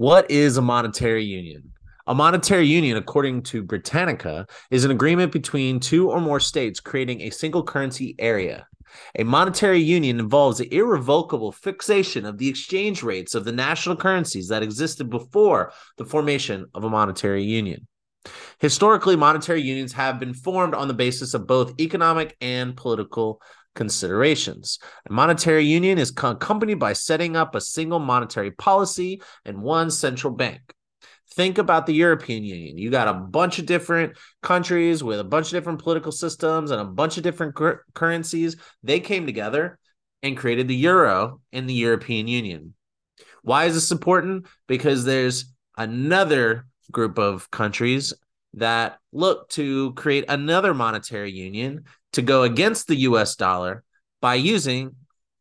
What is a monetary union? A monetary union, according to Britannica, is an agreement between two or more states creating a single currency area. A monetary union involves the irrevocable fixation of the exchange rates of the national currencies that existed before the formation of a monetary union. Historically, monetary unions have been formed on the basis of both economic and political considerations. A monetary union is accompanied by setting up a single monetary policy and one central bank. Think about the European Union. You got a bunch of different countries with a bunch of different political systems and a bunch of different cur- currencies. They came together and created the euro in the European Union. Why is this important? Because there's another group of countries that look to create another monetary union to go against the US dollar by using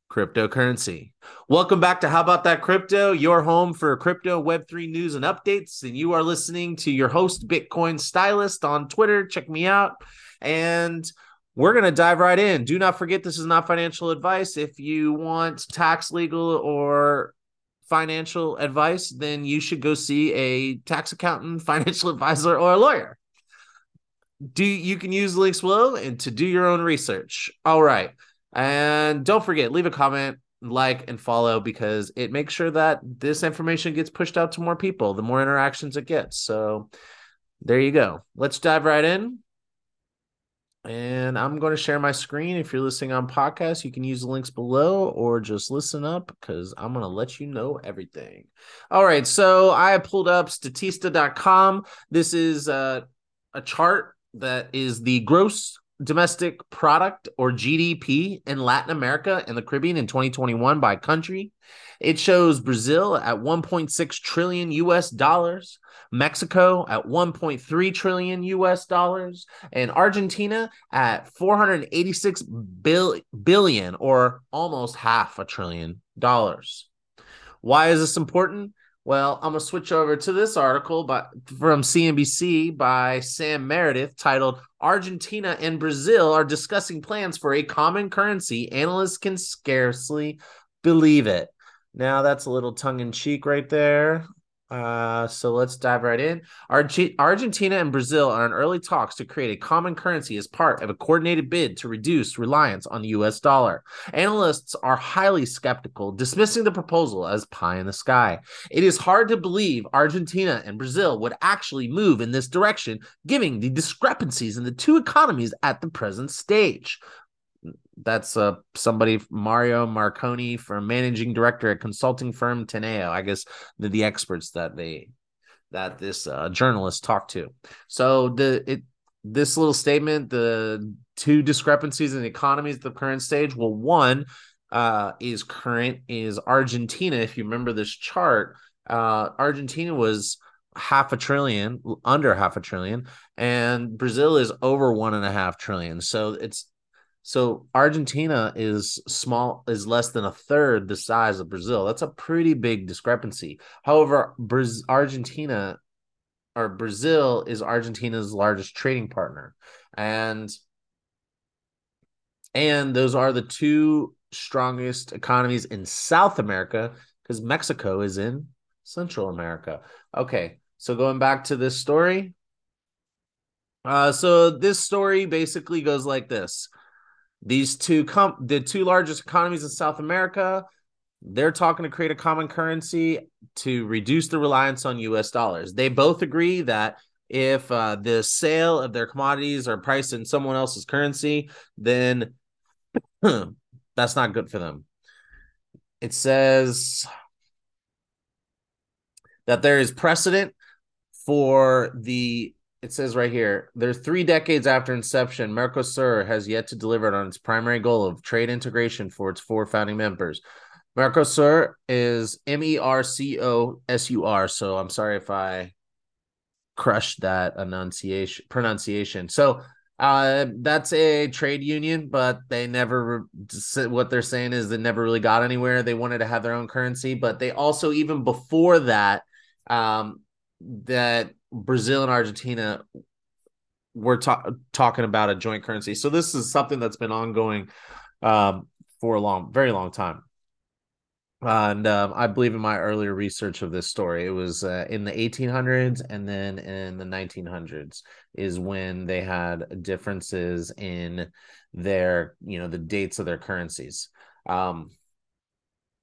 cryptocurrency. Welcome back to How About That Crypto, your home for crypto, Web3 news, and updates. And you are listening to your host, Bitcoin Stylist, on Twitter. Check me out. And we're going to dive right in. Do not forget, this is not financial advice. If you want tax, legal, or financial advice, then you should go see a tax accountant, financial advisor, or a lawyer do you can use links below and to do your own research. All right. And don't forget, leave a comment, like, and follow because it makes sure that this information gets pushed out to more people, the more interactions it gets. So there you go. Let's dive right in. And I'm going to share my screen. If you're listening on podcast, you can use the links below or just listen up because I'm going to let you know everything. All right. So I pulled up statista.com. This is uh, a chart that is the gross domestic product or GDP in Latin America and the Caribbean in 2021 by country. It shows Brazil at 1.6 trillion US dollars, Mexico at 1.3 trillion US dollars, and Argentina at 486 bill- billion or almost half a trillion dollars. Why is this important? Well, I'm going to switch over to this article by, from CNBC by Sam Meredith titled Argentina and Brazil are discussing plans for a common currency. Analysts can scarcely believe it. Now, that's a little tongue in cheek right there. Uh, so let's dive right in. Arge- Argentina and Brazil are in early talks to create a common currency as part of a coordinated bid to reduce reliance on the US dollar. Analysts are highly skeptical, dismissing the proposal as pie in the sky. It is hard to believe Argentina and Brazil would actually move in this direction, given the discrepancies in the two economies at the present stage that's uh somebody Mario Marconi for managing director at consulting firm Teneo. I guess the, the experts that they that this uh, journalist talked to. So the it this little statement, the two discrepancies in the economies at the current stage. Well, one uh, is current is Argentina. If you remember this chart, uh, Argentina was half a trillion, under half a trillion, and Brazil is over one and a half trillion. So it's so Argentina is small, is less than a third the size of Brazil. That's a pretty big discrepancy. However, Brazil, Argentina or Brazil is Argentina's largest trading partner, and and those are the two strongest economies in South America because Mexico is in Central America. Okay, so going back to this story. Uh, so this story basically goes like this these two com- the two largest economies in South America, they're talking to create a common currency to reduce the reliance on US dollars. They both agree that if uh, the sale of their commodities are priced in someone else's currency, then that's not good for them. It says that there is precedent for the it says right here there's three decades after inception mercosur has yet to deliver on its primary goal of trade integration for its four founding members. Mercosur is m-e-r-c-o-s-u-r so i'm sorry if i crushed that enunciation pronunciation. So uh that's a trade union but they never what they're saying is they never really got anywhere. They wanted to have their own currency but they also even before that um that Brazil and Argentina were ta- talking about a joint currency. So this is something that's been ongoing um, for a long, very long time. and um, I believe in my earlier research of this story, it was uh, in the 1800s and then in the 1900s is when they had differences in their, you know, the dates of their currencies. Um,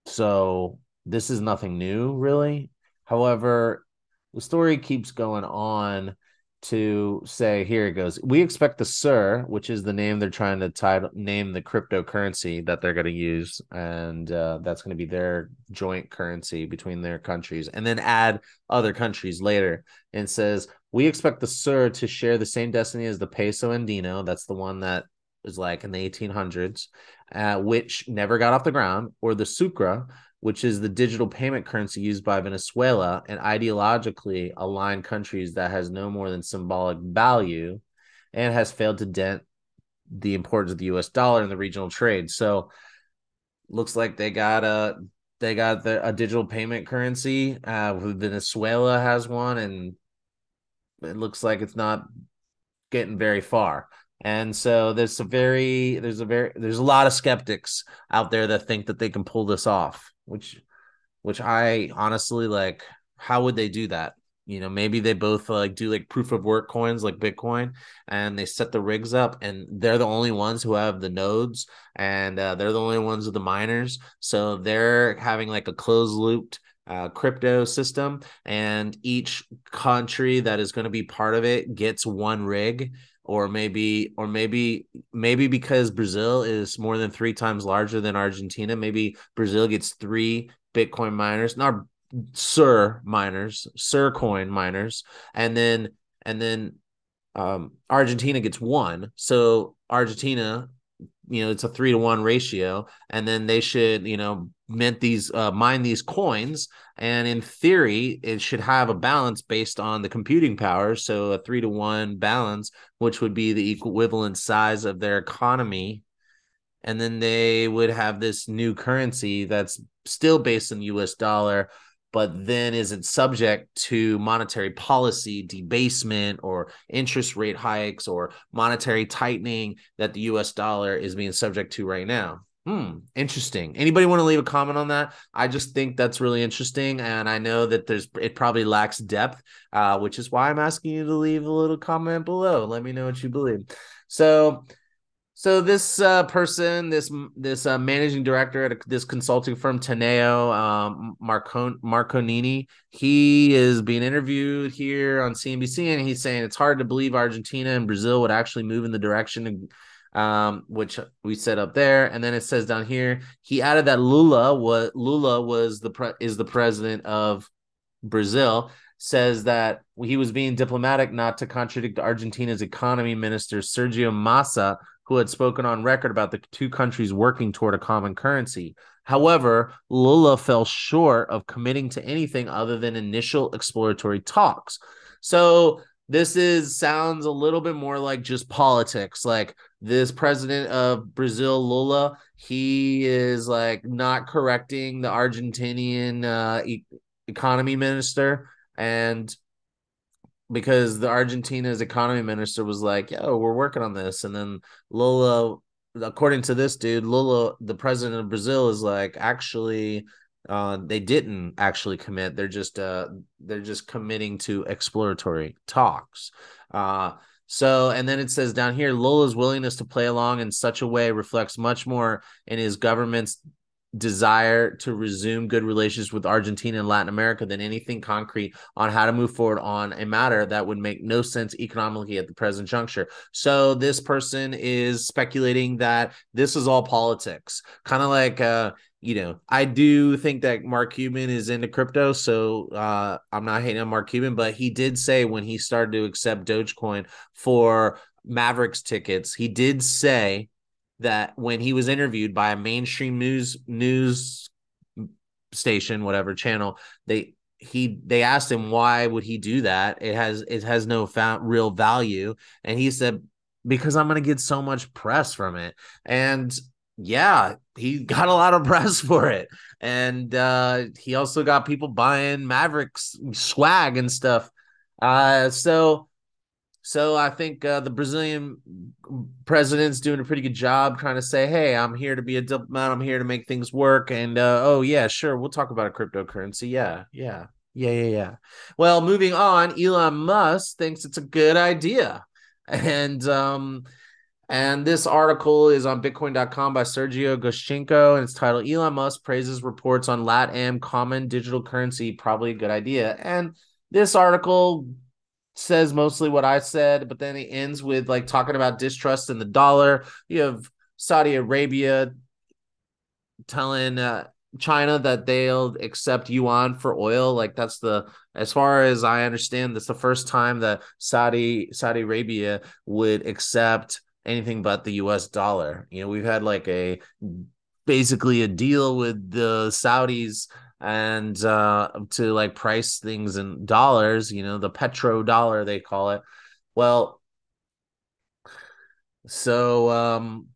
so this is nothing new, really. However, the story keeps going on to say here it goes. We expect the SUR which is the name they're trying to title name the cryptocurrency that they're going to use and uh, that's going to be their joint currency between their countries and then add other countries later and says we expect the SUR to share the same destiny as the peso andino. That's the one that was like in the 1800s uh, which never got off the ground or the sucre which is the digital payment currency used by Venezuela, and ideologically aligned countries that has no more than symbolic value and has failed to dent the importance of the US dollar in the regional trade. So looks like they got a they got the, a digital payment currency. Uh, Venezuela has one, and it looks like it's not getting very far. And so there's a very there's a very there's a lot of skeptics out there that think that they can pull this off which which I honestly like how would they do that? You know, maybe they both like do like proof of work coins like Bitcoin and they set the rigs up and they're the only ones who have the nodes and uh, they're the only ones with the miners. So they're having like a closed looped uh, crypto system and each country that is going to be part of it gets one rig or maybe or maybe maybe because Brazil is more than 3 times larger than Argentina maybe Brazil gets 3 Bitcoin miners not SUR miners SUR coin miners and then and then um, Argentina gets one. So Argentina you know it's a 3 to 1 ratio. And then they should you know mint these uh, mine these coins. And in theory it should have a balance based on the computing power. So a three to one balance which would be the equivalent size of their economy. And then they would have this new currency that's still based in us dollar but then isn't subject to monetary policy debasement or interest rate hikes or monetary tightening that the US dollar is being subject to right now. Hmm, interesting. Anybody want to leave a comment on that? I just think that's really interesting, and I know that there's it probably lacks depth, uh, which is why I'm asking you to leave a little comment below. Let me know what you believe. So, so this uh, person, this this uh, managing director at a, this consulting firm, Teneo um, Marcon Marconini, he is being interviewed here on CNBC, and he's saying it's hard to believe Argentina and Brazil would actually move in the direction um, which we set up there. And then it says down here, he added that Lula what Lula was the pre- is the president of Brazil. Says that he was being diplomatic not to contradict Argentina's economy minister Sergio Massa, who had spoken on record about the two countries working toward a common currency. However, Lula fell short of committing to anything other than initial exploratory talks. So this is sounds a little bit more like just politics like this president of brazil lula he is like not correcting the argentinian uh, e- economy minister and because the argentina's economy minister was like yo we're working on this and then lula according to this dude lula the president of brazil is like actually uh, they didn't actually commit. They're just uh, they're just committing to exploratory talks. Uh, so, and then it says down here, Lula's willingness to play along in such a way reflects much more in his government's desire to resume good relations with Argentina and Latin America than anything concrete on how to move forward on a matter that would make no sense economically at the present juncture. So this person is speculating that this is all politics, kind of like uh you know, I do think that Mark Cuban is into crypto, so uh, I'm not hating on Mark Cuban, but he did say when he started to accept Dogecoin for Mavericks tickets, he did say that when he was interviewed by a mainstream news news station, whatever channel, they he they asked him why would he do that? It has it has no real value, and he said because I'm going to get so much press from it, and yeah, he got a lot of press for it, and uh, he also got people buying Mavericks swag and stuff. Uh, so So I think uh, the Brazilian president's doing a pretty good job trying to say, "Hey, I'm here to be a diplomat. I'm here to make things work." And uh, oh yeah, sure, we'll talk about a cryptocurrency. Yeah, yeah, yeah, yeah, yeah. Well, moving on, Elon Musk thinks it's a good idea, and um, and this article is on Bitcoin.com by Sergio Goschenko, and it's titled "Elon Musk praises reports on LatAm common digital currency, probably a good idea." And this article says mostly what I said, but then it ends with like talking about distrust in the dollar. You have Saudi Arabia telling uh, China that they'll accept yuan for oil. Like that's the as far as I understand, that's the first time that Saudi Saudi Arabia would accept anything but the US dollar. You know, we've had like a basically a deal with the Saudis and uh, to like price things in dollars, you know, the petro dollar they call it. Well, so um,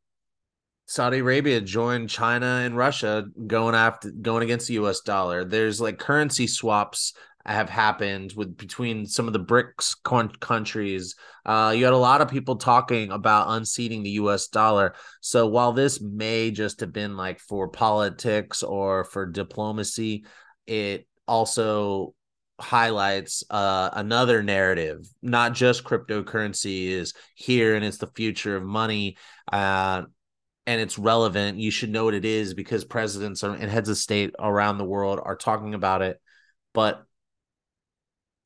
Saudi Arabia joined China and Russia going after going against the US dollar. There's like currency swaps have happened with between some of the BRICS con- countries. Uh, you had a lot of people talking about unseating the U.S. dollar. So while this may just have been like for politics or for diplomacy, it also highlights uh, another narrative. Not just cryptocurrency is here and it's the future of money. Uh, and it's relevant. You should know what it is because presidents and heads of state around the world are talking about it. But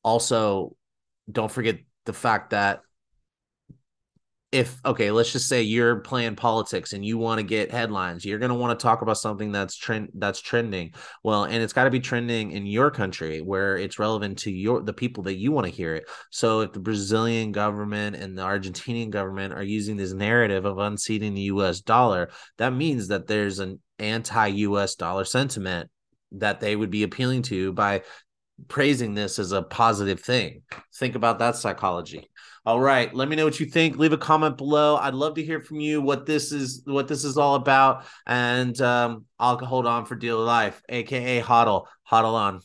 also don't forget the fact that if okay let's just say you're playing politics and you want to get headlines you're going to want to talk about something that's trend that's trending. Well and it's got to be trending in your country where it's relevant to your the people that you want to hear it. So if the brazilian government and the argentinian government are using this narrative of unseating the us dollar that means that there's an anti-us dollar sentiment that they would be appealing to by praising this as a positive thing. Think about that psychology. All right, let me know what you think. Leave a comment below. I'd love to hear from you what this is what this is all about and um, I'll hold on for deal life, aka hodl. Hodl on.